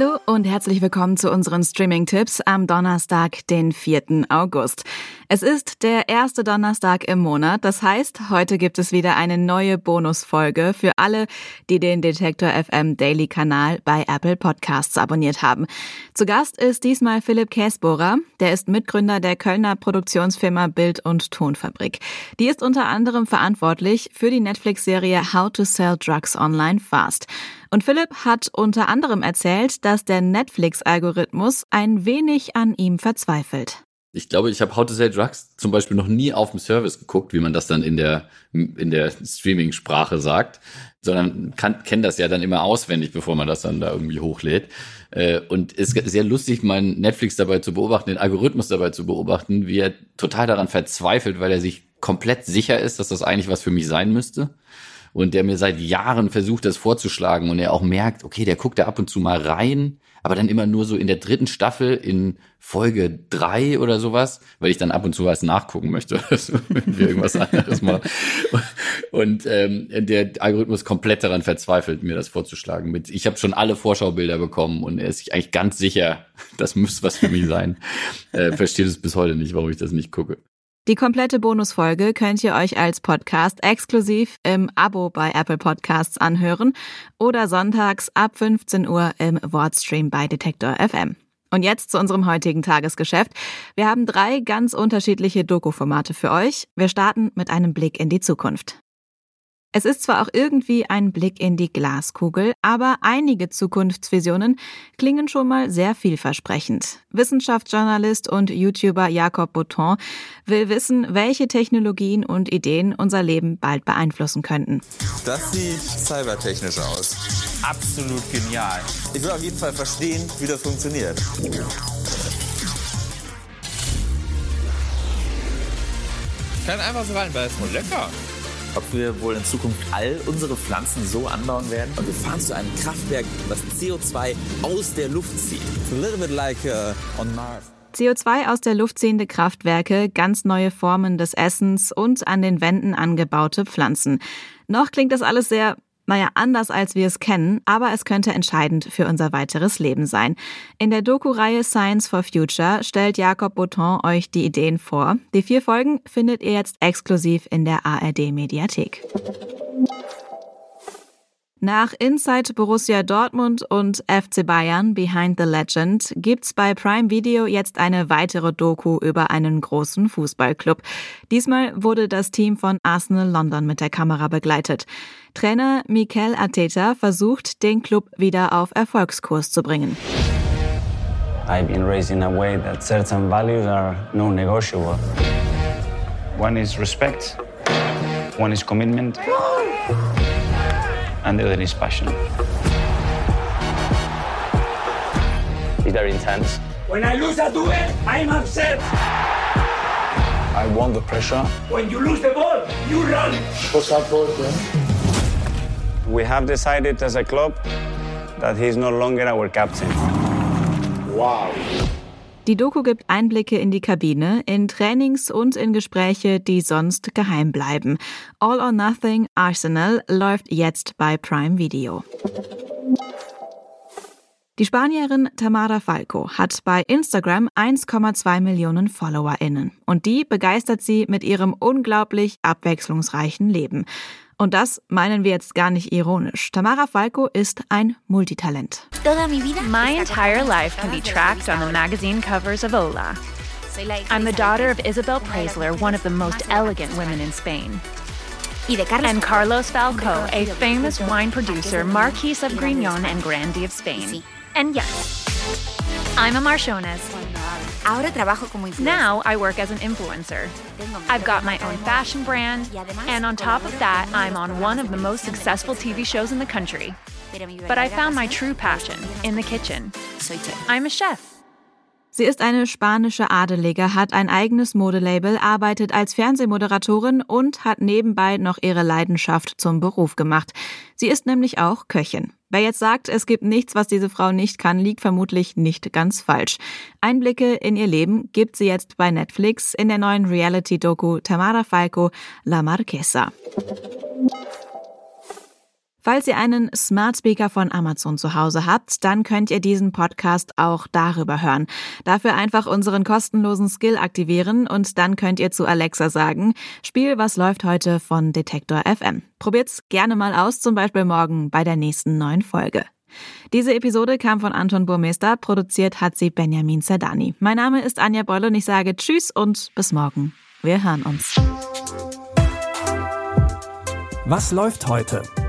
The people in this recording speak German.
Hallo und herzlich willkommen zu unseren Streaming-Tipps am Donnerstag, den 4. August. Es ist der erste Donnerstag im Monat, das heißt, heute gibt es wieder eine neue Bonusfolge für alle, die den Detektor FM Daily Kanal bei Apple Podcasts abonniert haben. Zu Gast ist diesmal Philipp Käsbohrer, der ist Mitgründer der Kölner Produktionsfirma Bild und Tonfabrik. Die ist unter anderem verantwortlich für die Netflix-Serie How to Sell Drugs Online Fast. Und Philipp hat unter anderem erzählt, dass der Netflix-Algorithmus ein wenig an ihm verzweifelt. Ich glaube, ich habe How to Sell Drugs zum Beispiel noch nie auf dem Service geguckt, wie man das dann in der, in der Streaming-Sprache sagt, sondern kenne das ja dann immer auswendig, bevor man das dann da irgendwie hochlädt. Äh, und es ist sehr lustig, meinen Netflix dabei zu beobachten, den Algorithmus dabei zu beobachten, wie er total daran verzweifelt, weil er sich komplett sicher ist, dass das eigentlich was für mich sein müsste und der mir seit Jahren versucht, das vorzuschlagen und er auch merkt, okay, der guckt da ab und zu mal rein, aber dann immer nur so in der dritten Staffel in Folge drei oder sowas, weil ich dann ab und zu was nachgucken möchte, wenn wir irgendwas anderes machen. Und ähm, der Algorithmus komplett daran verzweifelt, mir das vorzuschlagen. Mit, ich habe schon alle Vorschaubilder bekommen und er ist sich eigentlich ganz sicher, das müsste was für mich sein. Äh, versteht es bis heute nicht, warum ich das nicht gucke. Die komplette Bonusfolge könnt ihr euch als Podcast exklusiv im Abo bei Apple Podcasts anhören oder sonntags ab 15 Uhr im Wordstream bei Detektor FM. Und jetzt zu unserem heutigen Tagesgeschäft. Wir haben drei ganz unterschiedliche Doku-Formate für euch. Wir starten mit einem Blick in die Zukunft. Es ist zwar auch irgendwie ein Blick in die Glaskugel, aber einige Zukunftsvisionen klingen schon mal sehr vielversprechend. Wissenschaftsjournalist und YouTuber Jakob Bouton will wissen, welche Technologien und Ideen unser Leben bald beeinflussen könnten. Das sieht cybertechnisch aus. Absolut genial. Ich will auf jeden Fall verstehen, wie das funktioniert. Ich kann einfach so rein, weil es nur lecker ob wir wohl in Zukunft all unsere Pflanzen so anbauen werden. Und wir fahren zu einem Kraftwerk, das CO2 aus der Luft zieht. It's a little bit like uh, on Mars. CO2 aus der Luft ziehende Kraftwerke, ganz neue Formen des Essens und an den Wänden angebaute Pflanzen. Noch klingt das alles sehr naja, anders als wir es kennen, aber es könnte entscheidend für unser weiteres Leben sein. In der Doku-Reihe Science for Future stellt Jakob Bouton euch die Ideen vor. Die vier Folgen findet ihr jetzt exklusiv in der ARD-Mediathek. Nach Inside Borussia Dortmund und FC Bayern Behind the Legend gibt's bei Prime Video jetzt eine weitere Doku über einen großen Fußballclub. Diesmal wurde das Team von Arsenal London mit der Kamera begleitet. Trainer Mikel Arteta versucht, den Club wieder auf Erfolgskurs zu bringen. I've been raised in a way that certain values are non-negotiable. One is respect, one is commitment and the other is passion. It's very intense. When I lose a duel, I'm upset. I want the pressure. When you lose the ball, you run. What's up, We have decided as a club that he's no longer our captain. Wow. Die Doku gibt Einblicke in die Kabine, in Trainings und in Gespräche, die sonst geheim bleiben. All or Nothing Arsenal läuft jetzt bei Prime Video. Die Spanierin Tamara Falco hat bei Instagram 1,2 Millionen FollowerInnen. Und die begeistert sie mit ihrem unglaublich abwechslungsreichen Leben. Und das meinen wir jetzt gar nicht ironisch. Tamara Falco ist ein Multitalent. My entire life can be tracked on the magazine covers of Hola. I'm the daughter of Isabel Preisler, one of the most elegant women in Spain. And Carlos Falco, a famous wine producer, Marquis of Grignon and Grande of Spain. And yes, I'm a Marchones. Now I work as an influencer. I've got my own fashion brand, and on top of that, I'm on one of the most successful TV shows in the country. But I found my true passion in the kitchen. I'm a chef. Sie ist eine spanische Adelige, hat ein eigenes Modelabel, arbeitet als Fernsehmoderatorin und hat nebenbei noch ihre Leidenschaft zum Beruf gemacht. Sie ist nämlich auch Köchin. Wer jetzt sagt, es gibt nichts, was diese Frau nicht kann, liegt vermutlich nicht ganz falsch. Einblicke in ihr Leben gibt sie jetzt bei Netflix in der neuen Reality-Doku Tamara Falco La Marquesa. Falls ihr einen Smart Speaker von Amazon zu Hause habt, dann könnt ihr diesen Podcast auch darüber hören. Dafür einfach unseren kostenlosen Skill aktivieren und dann könnt ihr zu Alexa sagen, Spiel, was läuft heute von Detektor FM. Probiert's gerne mal aus, zum Beispiel morgen bei der nächsten neuen Folge. Diese Episode kam von Anton Burmester, produziert hat sie Benjamin Zerdani. Mein Name ist Anja Boll und ich sage Tschüss und bis morgen. Wir hören uns. Was läuft heute?